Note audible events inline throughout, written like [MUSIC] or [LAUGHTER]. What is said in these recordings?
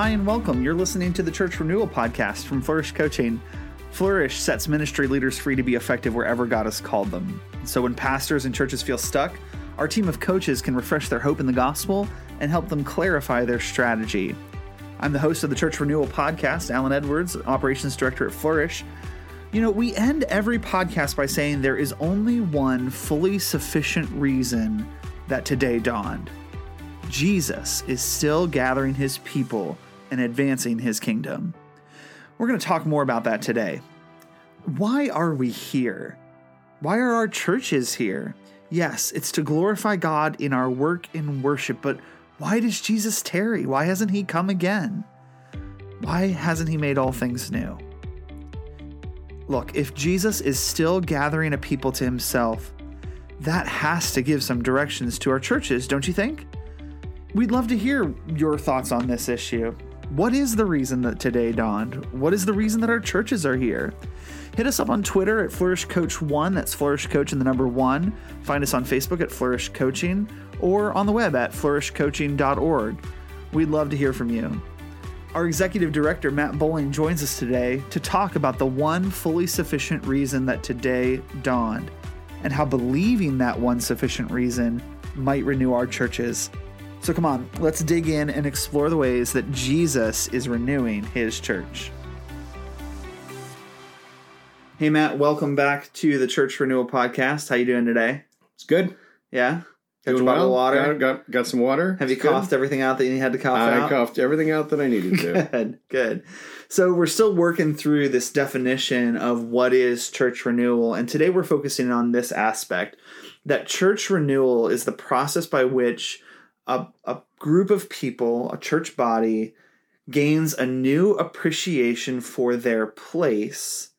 Hi and welcome. You're listening to the Church Renewal podcast from Flourish Coaching. Flourish sets ministry leaders free to be effective wherever God has called them. So when pastors and churches feel stuck, our team of coaches can refresh their hope in the gospel and help them clarify their strategy. I'm the host of the Church Renewal podcast, Alan Edwards, operations director at Flourish. You know, we end every podcast by saying there is only one fully sufficient reason that today dawned. Jesus is still gathering his people and advancing his kingdom. We're going to talk more about that today. Why are we here? Why are our churches here? Yes, it's to glorify God in our work in worship, but why does Jesus tarry? Why hasn't he come again? Why hasn't he made all things new? Look, if Jesus is still gathering a people to himself, that has to give some directions to our churches, don't you think? We'd love to hear your thoughts on this issue. What is the reason that today dawned? What is the reason that our churches are here? Hit us up on Twitter at Flourish Coach One. That's Flourish Coach and the number one. Find us on Facebook at Flourish Coaching or on the web at flourishcoaching.org. We'd love to hear from you. Our executive director, Matt Bowling, joins us today to talk about the one fully sufficient reason that today dawned and how believing that one sufficient reason might renew our churches so come on, let's dig in and explore the ways that Jesus is renewing his church. Hey Matt, welcome back to the Church Renewal Podcast. How you doing today? It's good. Yeah. Got your bottle of water. Got, got, got some water. Have you it's coughed good. everything out that you had to cough I out? I coughed everything out that I needed to. [LAUGHS] good, good. So we're still working through this definition of what is church renewal, and today we're focusing on this aspect that church renewal is the process by which a, a group of people, a church body, gains a new appreciation for their place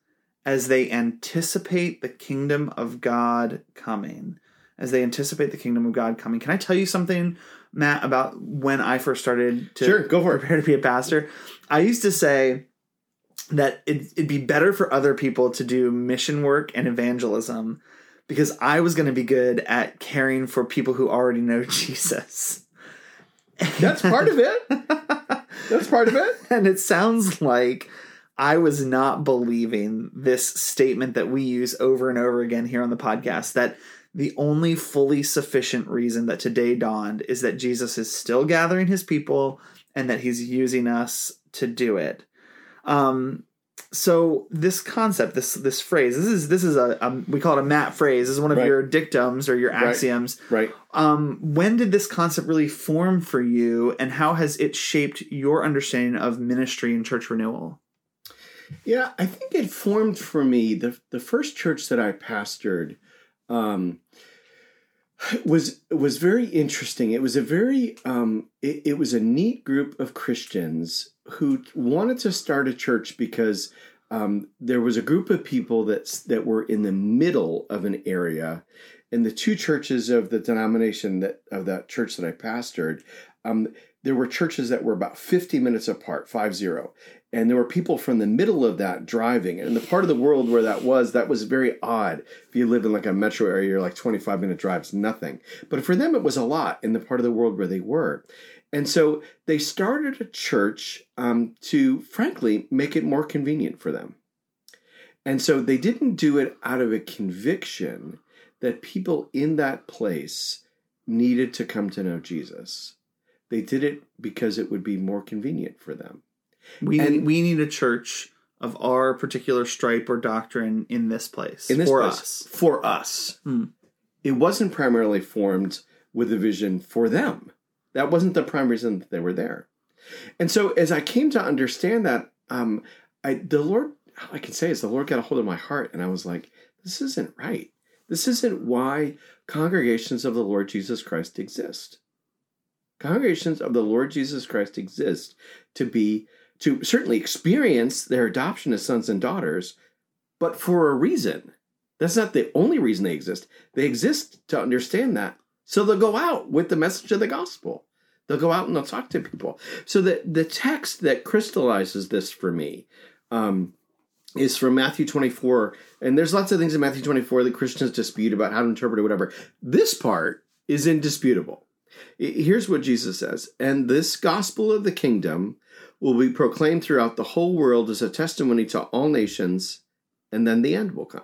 as they anticipate the kingdom of God coming. As they anticipate the kingdom of God coming. Can I tell you something, Matt, about when I first started to sure, go for prepare it. to be a pastor? I used to say that it, it'd be better for other people to do mission work and evangelism because I was going to be good at caring for people who already know [LAUGHS] Jesus. That's part of it. That's part of it. [LAUGHS] And it sounds like I was not believing this statement that we use over and over again here on the podcast that the only fully sufficient reason that today dawned is that Jesus is still gathering his people and that he's using us to do it. Um, so this concept, this this phrase, this is this is a, a we call it a Matt phrase. This is one of Right. your dictums or your axioms. Right. Um, when did this concept really form for you, and how has it shaped your understanding of ministry and church renewal? Yeah, I think it formed for me the the first church that I pastored um, was was very interesting. It was a very um, it, it was a neat group of Christians who wanted to start a church because um, there was a group of people that that were in the middle of an area, and the two churches of the denomination that of that church that I pastored. Um, there were churches that were about 50 minutes apart, five zero. And there were people from the middle of that driving. And the part of the world where that was, that was very odd. If you lived in like a metro area, you're like 25 minute drives, nothing. But for them, it was a lot in the part of the world where they were. And so they started a church um, to, frankly, make it more convenient for them. And so they didn't do it out of a conviction that people in that place needed to come to know Jesus. They did it because it would be more convenient for them. We And- we need a church of our particular stripe or doctrine in this place In this for place, us. For us. Hmm. It wasn't primarily formed with a vision for them. That wasn't the prime reason that they were there. And so as I came to understand that, um, I the Lord all I can say is the Lord got a hold of my heart and I was like, this isn't right. This isn't why congregations of the Lord Jesus Christ exist. Congregations of the Lord Jesus Christ exist to be to certainly experience their adoption as sons and daughters, but for a reason. That's not the only reason they exist. They exist to understand that. So they'll go out with the message of the gospel. They'll go out and they'll talk to people. So the, the text that crystallizes this for me um, is from Matthew 24. And there's lots of things in Matthew 24 that Christians dispute about how to interpret it, whatever. This part is indisputable. Here's what Jesus says And this gospel of the kingdom will be proclaimed throughout the whole world as a testimony to all nations, and then the end will come.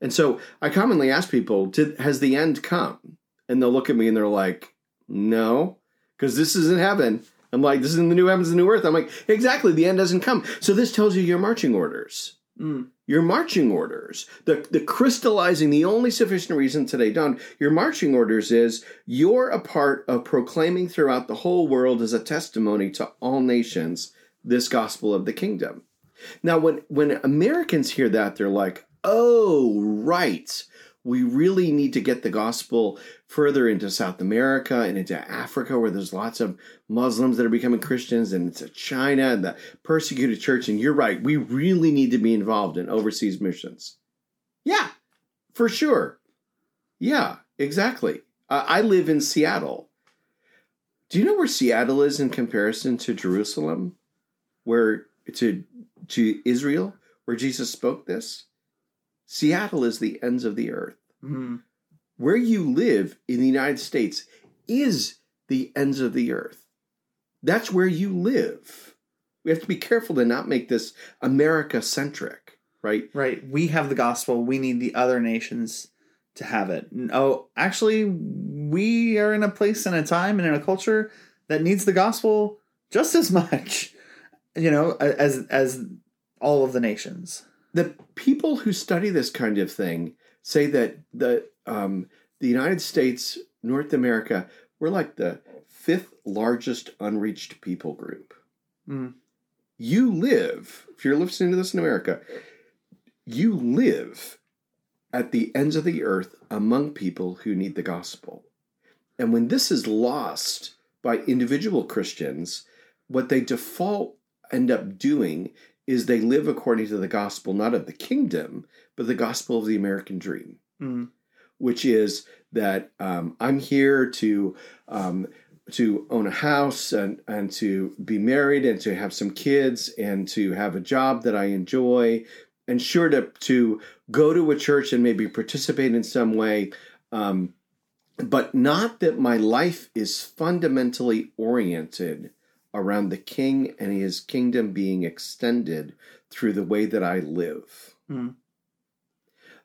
And so I commonly ask people, Has the end come? And they'll look at me and they're like, No, because this is in heaven. I'm like, This is in the new heavens and new earth. I'm like, Exactly, the end doesn't come. So this tells you your marching orders. Mm your marching orders. The, the crystallizing, the only sufficient reason today don't, your marching orders is you're a part of proclaiming throughout the whole world as a testimony to all nations this gospel of the kingdom. Now, when, when Americans hear that, they're like, oh, right we really need to get the gospel further into South America and into Africa, where there's lots of Muslims that are becoming Christians, and into China and the persecuted church. And you're right, we really need to be involved in overseas missions. Yeah, for sure. Yeah, exactly. Uh, I live in Seattle. Do you know where Seattle is in comparison to Jerusalem, where to to Israel, where Jesus spoke this? Seattle is the ends of the earth. Mm-hmm. Where you live in the United States is the ends of the earth. That's where you live. We have to be careful to not make this America centric, right? Right. We have the gospel. We need the other nations to have it. Oh, actually, we are in a place and a time and in a culture that needs the gospel just as much, [LAUGHS] you know, as as all of the nations the people who study this kind of thing say that the um, the United States, North America, we're like the fifth largest unreached people group. Mm. You live, if you're listening to this in America, you live at the ends of the earth among people who need the gospel. And when this is lost by individual Christians, what they default end up doing is they live according to the gospel, not of the kingdom, but the gospel of the American dream, mm. which is that um, I'm here to um, to own a house and, and to be married and to have some kids and to have a job that I enjoy and sure to to go to a church and maybe participate in some way. Um, but not that my life is fundamentally oriented around the king and his kingdom being extended through the way that I live. Mm.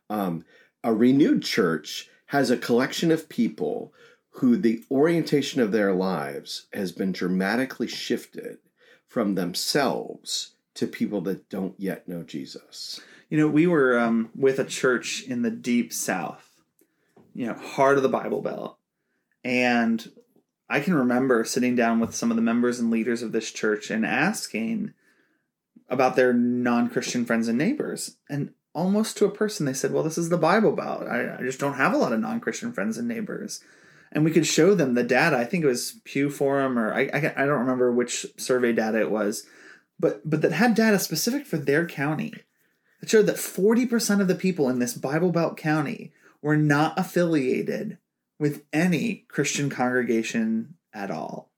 Um, a renewed church has a collection of people who the orientation of their lives has been dramatically shifted from themselves to people that don't yet know Jesus. You know, we were um, with a church in the deep south, you know, heart of the Bible Belt. And I can remember sitting down with some of the members and leaders of this church and asking about their non Christian friends and neighbors. And almost to a person, they said, Well, this is the Bible Belt. I, I just don't have a lot of non Christian friends and neighbors. And we could show them the data. I think it was Pew Forum, or I, I, I don't remember which survey data it was, but, but that had data specific for their county. It showed that 40% of the people in this Bible Belt county were not affiliated with any Christian congregation at all.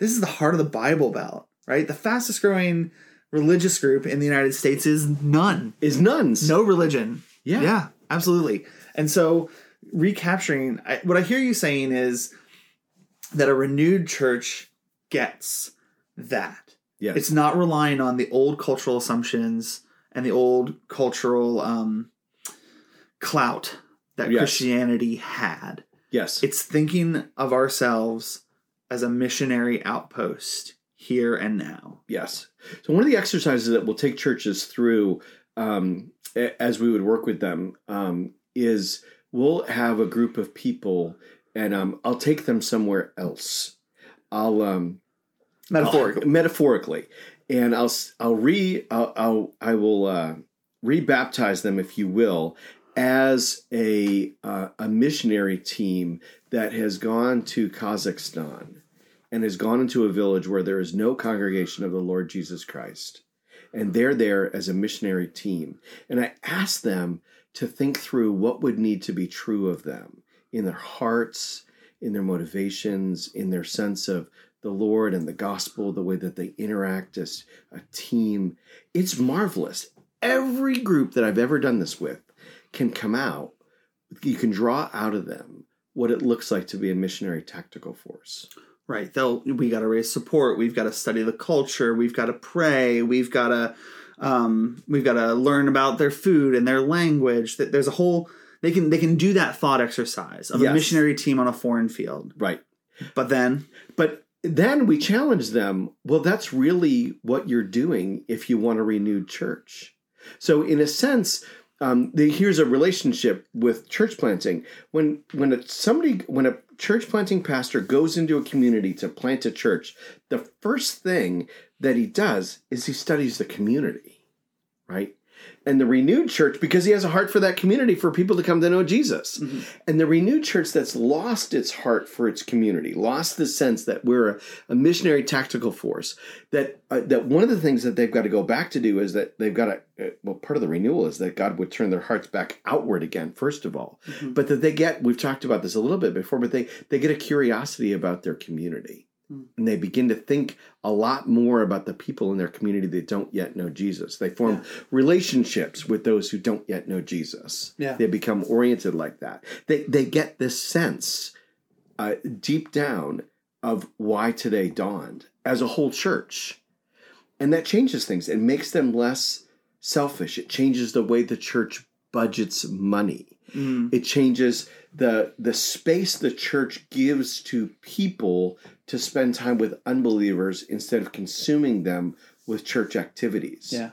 This is the heart of the Bible Belt, right? The fastest growing religious group in the United States is none. Is nones. No religion. Yeah. Yeah, absolutely. And so recapturing I, what I hear you saying is that a renewed church gets that. Yes. It's not relying on the old cultural assumptions and the old cultural um, clout that yes. Christianity had. Yes. It's thinking of ourselves as a missionary outpost here and now. Yes. So, one of the exercises that we'll take churches through um, as we would work with them um, is we'll have a group of people and um, I'll take them somewhere else. I'll um, metaphorically, I'll, [LAUGHS] metaphorically, and I'll I'll re I'll, I'll I will uh, rebaptize them, if you will, as a uh, a missionary team that has gone to Kazakhstan and has gone into a village where there is no congregation of the Lord Jesus Christ. And they're there as a missionary team. And I ask them to think through what would need to be true of them in their hearts, in their motivations, in their sense of the Lord and the gospel, the way that they interact as a team. It's marvelous. Every group that I've ever done this with can come out, you can draw out of them what it looks like to be a missionary tactical force. Right. They'll we got to raise support. We've got to study the culture. We've got to pray. We've got to um, we've got to learn about their food and their language. That there's a whole they can they can do that thought exercise of Yes. a missionary team on a foreign field. Right. But then But then we challenge them. Well, that's really what you're doing if you want a renewed church. So, in a sense, um, the, here's a relationship with church planting. When when a, somebody when a church planting pastor goes into a community to plant a church, the first thing that he does is he studies the community, right? And the renewed church, because he has a heart for that community, for people to come to know Jesus. And the renewed church that's lost its heart for its community, lost the sense that we're a, a missionary tactical force, that uh, that one of the things that they've got to go back to do is that they've got to, uh, well, part of the renewal is that God would turn their hearts back outward again, first of all. But that they get, we've talked about this a little bit before, but they, they get a curiosity about their community. And they begin to think a lot more about the people in their community that don't yet know Jesus. They form relationships with those who don't yet know Jesus. Yeah. They become oriented like that. They they get this sense uh, deep down of why today dawned as a whole church, and that changes things. It makes them less selfish. It changes the way the church budgets money. It changes the the space the church gives to people to spend time with unbelievers instead of consuming them with church activities. Yeah.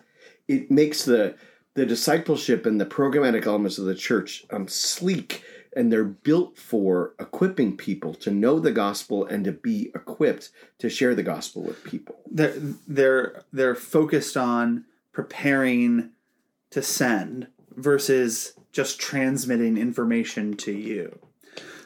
it makes the the discipleship and the programmatic elements of the church um, sleek and they're built for equipping people to know the gospel and to be equipped to share the gospel with people. They're they're they're focused on preparing to send versus just transmitting information to you.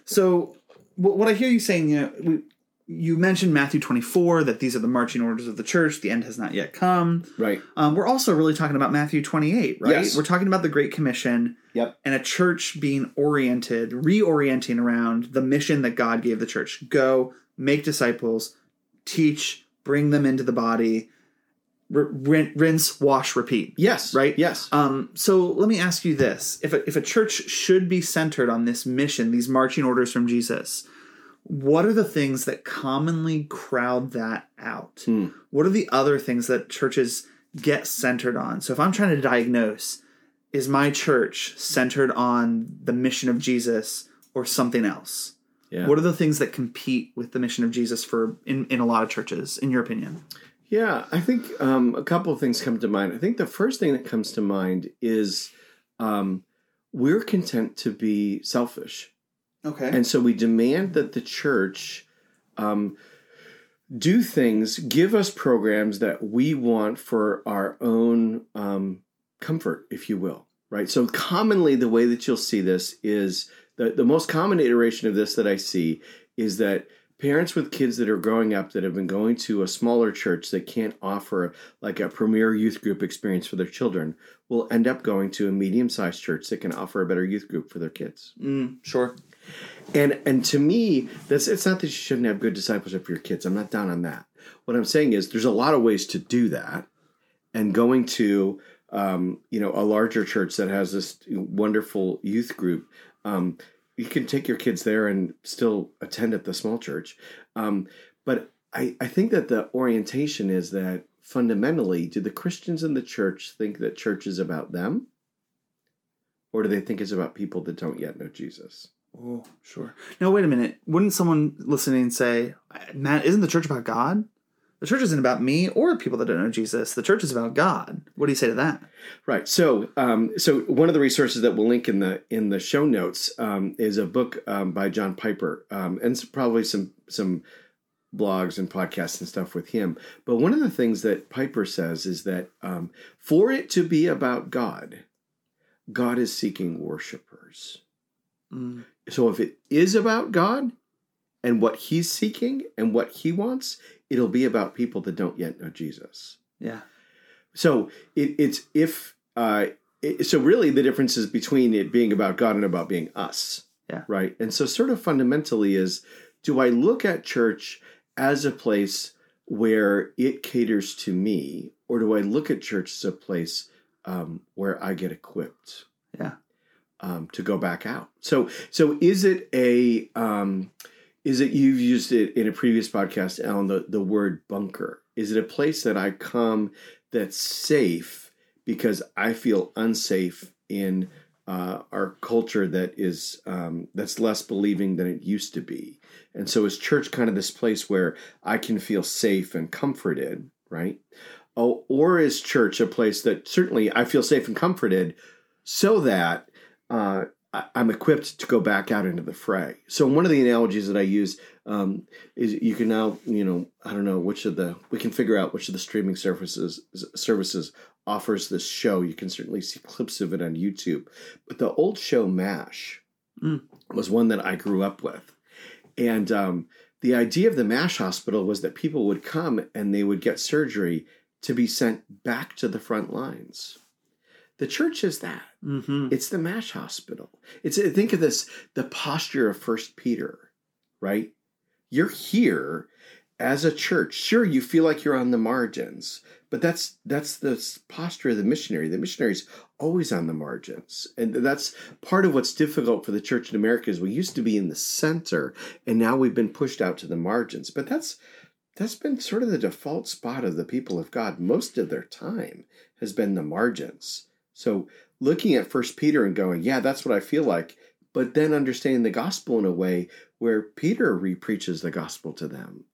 So what what I hear you saying, you know, we, you mentioned Matthew 24 that these are the marching orders of the church. The end has not yet come. right Um, we're also really talking about Matthew 28, right? Yes. We're talking about the Great Commission yep and a church being oriented, reorienting around the mission that God gave the church. Go, make disciples, teach, bring them into the body, r- rinse, wash, repeat. yes Right? yes Um, so let me ask you this: if a, if a church should be centered on this mission, these marching orders from Jesus, what are the things that commonly crowd that out? Hmm. What are the other things that churches get centered on? So if I'm trying to diagnose, is my church centered on the mission of Jesus or something else? yeah What are the things that compete with the mission of Jesus for in, in a lot of churches, in your opinion? Yeah, I think um, a couple of things come to mind. I think the first thing that comes to mind is um, we're content to be selfish. Okay. And so we demand that the church um, do things, give us programs that we want for our own um, comfort, if you will. Right. So commonly, the way that you'll see this is the, the most common iteration of this that I see is that parents with kids that are growing up that have been going to a smaller church that can't offer like a premier youth group experience for their children will end up going to a medium sized church that can offer a better youth group for their kids. Mm, sure. And and to me, that's it's not that you shouldn't have good discipleship for your kids. I'm not down on that. What I'm saying is there's a lot of ways to do that. And going to um, you know a larger church that has this wonderful youth group, um, you can take your kids there and still attend at the small church. Um, but I, I think that the orientation is that fundamentally, do the Christians in the church think that church is about them? Or do they think it's about people that don't yet know Jesus? Oh, sure. Now, wait a minute. Wouldn't someone listening say, Matt, isn't the church about God? The church isn't about me or people that don't know Jesus. The church is about God. What do you say to that? Right. So, um, so one of the resources that we'll link in the in the show notes um, is a book um, by John Piper, um, and probably some some blogs and podcasts and stuff with him. But one of the things that Piper says is that um, for it to be about God, God is seeking worshipers. Mm, So, if it is about God and what He's seeking and what He wants, it'll be about people that don't yet know Jesus. yeah. So it, it's if uh, it, so really the difference is between it being about God and about being us. Yeah. Right. And so sort of fundamentally is do I look at church as a place where it caters to me, or do I look at church as a place um, where I get equipped? Yeah. um, to go back out. So so is it a um, is that you've used it in a previous podcast, Alan, the, the word bunker? Is it a place that I come that's safe because I feel unsafe in uh, our culture that is um, that's less believing than it used to be? And so is church kind of this place where I can feel safe and comforted, right? Oh, or is church a place that certainly I feel safe and comforted so that uh, I'm equipped to go back out into the fray. So one of the analogies that I use um, is you can now, you know, I don't know which of the we can figure out which of the streaming services services offers this show. You can certainly see clips of it on YouTube. But the old show MASH mm. was one that I grew up with, and um, the idea of the MASH Hospital was that people would come and they would get surgery to be sent back to the front lines. The church is that. Mm-hmm. It's the MASH hospital. It's think of this the posture of First Peter, right? You're here as a church. Sure, you feel like you're on the margins, but that's that's the posture of the missionary. The missionary's always on the margins, and that's part of what's difficult for the church in America. Is we used to be in the center, and now we've been pushed out to the margins. But that's that's been sort of the default spot of the people of God most of their time has been the margins. So looking at First Peter and going, yeah, that's what I feel like, but then understanding the gospel in a way where Peter repreaches the gospel to them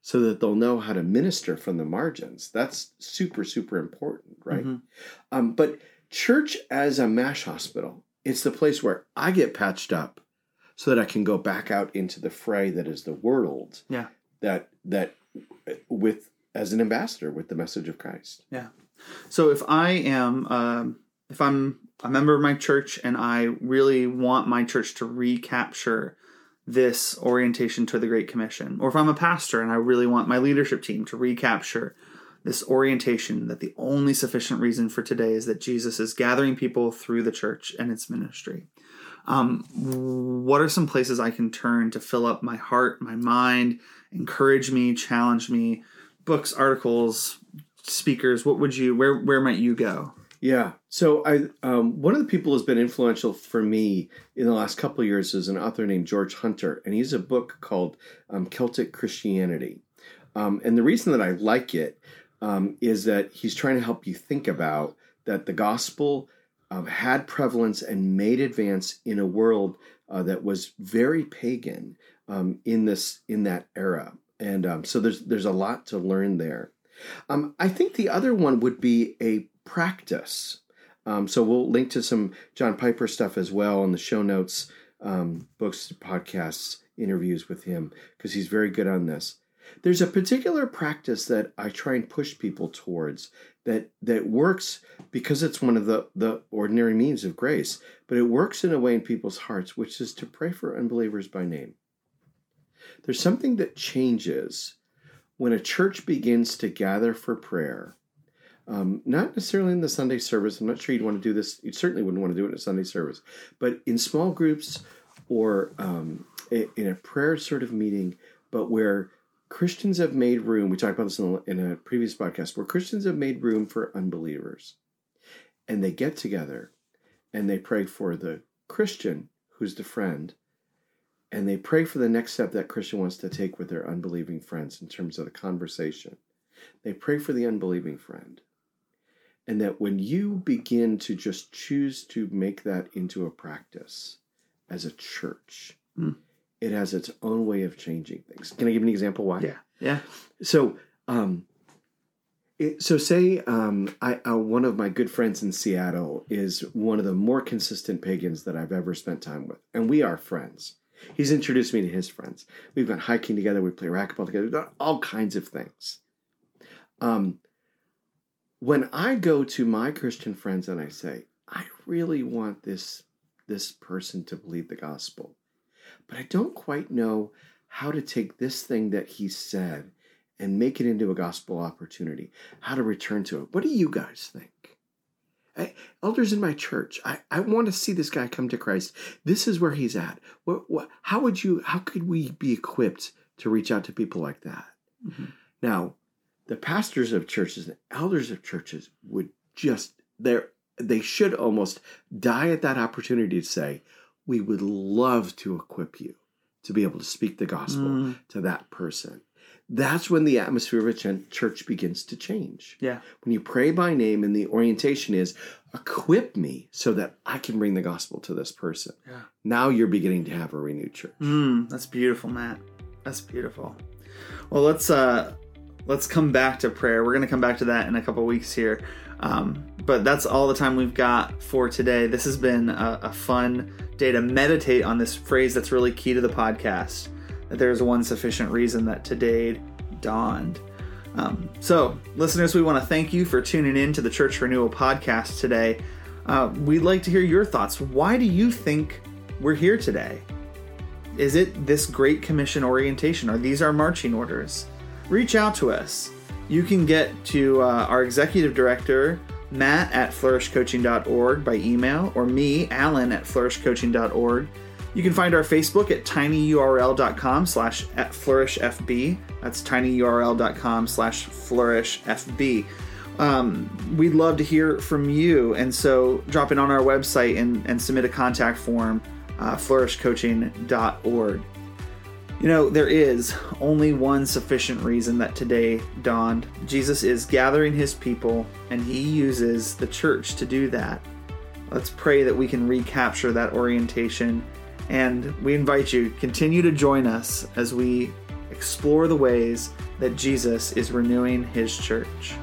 so that they'll know how to minister from the margins. That's super, super important, right? Mm-hmm. Um, but church as a MASH hospital, it's the place where I get patched up so that I can go back out into the fray that is the world. Yeah. That that with as an ambassador with the message of Christ. Yeah. So if I am, um, if I'm a member of my church and I really want my church to recapture this orientation to the Great Commission, or if I'm a pastor and I really want my leadership team to recapture this orientation that the only sufficient reason for today is that Jesus is gathering people through the church and its ministry. Um, what are some places I can turn to fill up my heart, my mind, encourage me, challenge me? Books, articles, speakers, what would you where where might you go? Yeah. So I um, one of the people who's been influential for me in the last couple years is an author named George Hunter, and he's a book called um, Celtic Christianity. Um, and the reason that I like it um, is that he's trying to help you think about that the gospel um, had prevalence and made advance in a world uh, that was very pagan um, in this in that era. And so there's there's a lot to learn there. Um, I think the other one would be a practice. Um, so we'll link to some John Piper stuff as well in the show notes, um, books, podcasts, interviews with him, because he's very good on this. There's a particular practice that I try and push people towards that that works because it's one of the, the ordinary means of grace, but it works in a way in people's hearts, which is to pray for unbelievers by name. There's something that changes when a church begins to gather for prayer, um, not necessarily in the Sunday service, I'm not sure you'd want to do this, you certainly wouldn't want to do it in a Sunday service, but in small groups or um, in a prayer sort of meeting, but where Christians have made room, we talked about this in a, in a previous podcast, where Christians have made room for unbelievers. And they get together and they pray for the Christian who's the friend and they pray for the next step that Christian wants to take with their unbelieving friends in terms of the conversation. They pray for the unbelieving friend. And that when you begin to just choose to make that into a practice as a church, mm. it has its own way of changing things. Can I give an example why? Yeah. Yeah. So, um, it, so say um, I, uh, one of my good friends in Seattle is one of the more consistent pagans that I've ever spent time with, and we are friends. He's introduced me to his friends. We've gone hiking together. We play racquetball together. We've done all kinds of things. Um, when I go to my Christian friends and I say, I really want this this person to believe the gospel, but I don't quite know how to take this thing that he said and make it into a gospel opportunity, how to return to it. What do you guys think? I, elders in my church, I, I want to see this guy come to Christ. This is where he's at. What, what, how would you, how could we be equipped to reach out to people like that? Mm-hmm. Now, the pastors of churches and elders of churches would just, they're they should almost die at that opportunity to say, We would love to equip you to be able to speak the gospel Mm. to that person. That's when the atmosphere of a ch- church begins to change. Yeah. When you pray by name and the orientation is, equip me so that I can bring the gospel to this person. Yeah. Now you're beginning to have a renewed church. Mm, that's beautiful, Matt. That's beautiful. Well, let's uh let's come back to prayer. We're gonna come back to that in a couple weeks here. Um, but that's all the time we've got for today. This has been a, a fun day to meditate on this phrase that's really key to the podcast. That there's one sufficient reason that today dawned. Um, so, listeners, we want to thank you for tuning in to the Church Renewal podcast today. Uh, we'd like to hear your thoughts. Why do you think we're here today? Is it this Great Commission orientation? Are these our marching orders? Reach out to us. You can get to uh, our executive director, Matt at flourishcoaching.org by email, or me, Alan at flourishcoaching.org. You can find our Facebook at tinyurl.com slash flourishfb. That's tinyurl.com slash flourishfb. Um, we'd love to hear from you, and so drop in on our website and, and submit a contact form, uh, flourishcoaching.org. You know, there is only one sufficient reason that today dawned. Jesus is gathering his people, and he uses the church to do that. Let's pray that we can recapture that orientation. And we invite you, continue to join us as we explore the ways that Jesus is renewing his church.